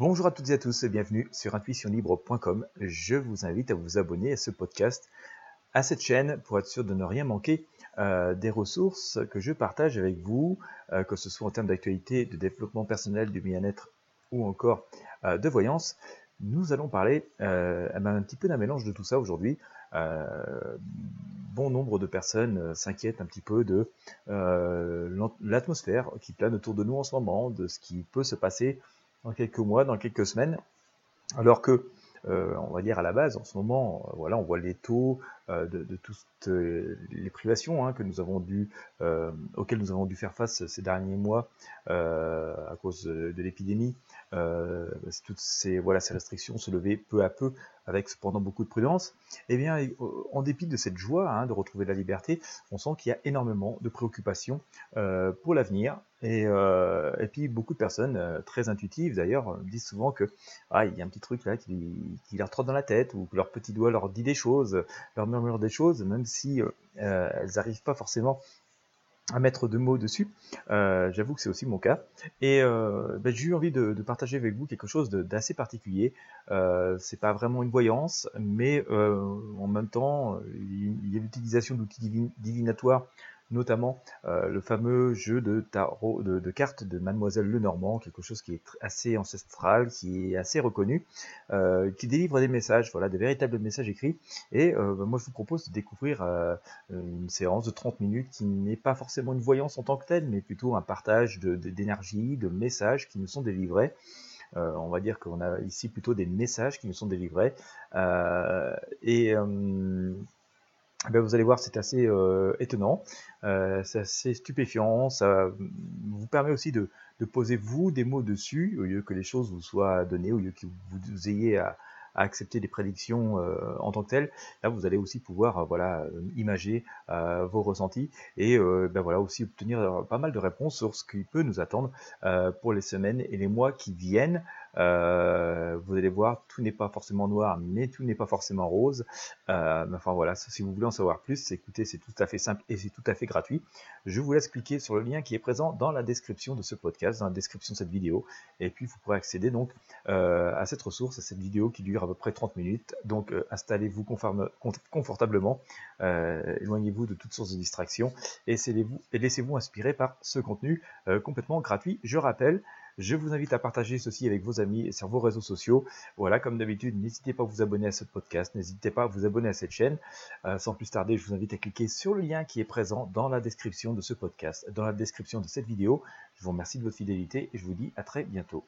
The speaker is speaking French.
Bonjour à toutes et à tous et bienvenue sur intuitionlibre.com. Je vous invite à vous abonner à ce podcast, à cette chaîne pour être sûr de ne rien manquer euh, des ressources que je partage avec vous, euh, que ce soit en termes d'actualité, de développement personnel, du bien-être ou encore euh, de voyance. Nous allons parler un petit peu d'un mélange de tout ça aujourd'hui. bon nombre de personnes s'inquiètent un petit peu de l'atmosphère qui plane autour de nous en ce moment, de ce qui peut se passer dans quelques mois, dans quelques semaines, alors que euh, on va dire à la base, en ce moment, euh, voilà, on voit les taux euh, de, toutes les privations hein, auxquelles nous avons dû faire face ces derniers mois à cause de, l'épidémie. toutes ces, voilà, ces restrictions se lever peu à peu, avec cependant beaucoup de prudence. Et eh bien, en dépit de cette joie hein, de retrouver la liberté, on sent qu'il y a énormément de préoccupations pour l'avenir, et, euh, et, puis beaucoup de personnes euh, très intuitives d'ailleurs disent souvent que ah, il y a un petit truc là qui, leur trotte dans la tête ou que leur petit doigt leur dit des choses, leur murmure des choses, même si euh, elles n'arrivent pas forcément à mettre de mots dessus. Euh, J'avoue que c'est aussi mon cas. Et ben, j'ai eu envie de, partager avec vous quelque chose d'assez particulier. Euh, c'est pas vraiment une voyance, mais en même temps, il y a l'utilisation d'outils divinatoires notamment euh, le fameux jeu de tarot de, cartes de Mademoiselle Lenormand, quelque chose qui est assez ancestral, qui est assez reconnu, euh, qui délivre des messages, voilà, des véritables messages écrits. Et euh, bah, moi, je vous propose de découvrir une séance de 30 minutes qui n'est pas forcément une voyance en tant que telle, mais plutôt un partage d'énergie, de, messages qui nous sont délivrés. on va dire qu'on a ici plutôt des messages qui nous sont délivrés. Ben, vous allez voir, c'est assez euh, étonnant, euh, c'est assez stupéfiant, ça vous permet aussi de, poser vous des mots dessus, au lieu que les choses vous soient données, au lieu que vous, ayez à, accepter des prédictions euh, en tant que telles. Là, vous allez aussi pouvoir voilà, imager vos ressentis et ben voilà, aussi obtenir pas mal de réponses sur ce qui peut nous attendre pour les semaines et les mois qui viennent. Euh, vous allez voir, tout n'est pas forcément noir, mais tout n'est pas forcément rose. Euh, enfin voilà, si vous voulez en savoir plus, écoutez, c'est tout à fait simple et c'est tout à fait gratuit. Je vous laisse cliquer sur le lien qui est présent dans la description de ce podcast, dans la description de cette vidéo, et puis vous pourrez accéder donc euh, à cette ressource, à cette vidéo qui dure à peu près 30 minutes. Donc installez-vous confortablement, éloignez-vous de toutes sources de distraction et laissez-vous inspirer par ce contenu complètement gratuit. Je rappelle, je vous invite à partager ceci avec vos amis sur vos réseaux sociaux. Voilà, comme d'habitude, n'hésitez pas à vous abonner à ce podcast, n'hésitez pas à vous abonner à cette chaîne. Euh, sans plus tarder, je vous invite à cliquer sur le lien qui est présent dans la description de ce podcast, dans la description de cette vidéo. Je vous remercie de votre fidélité et je vous dis à très bientôt.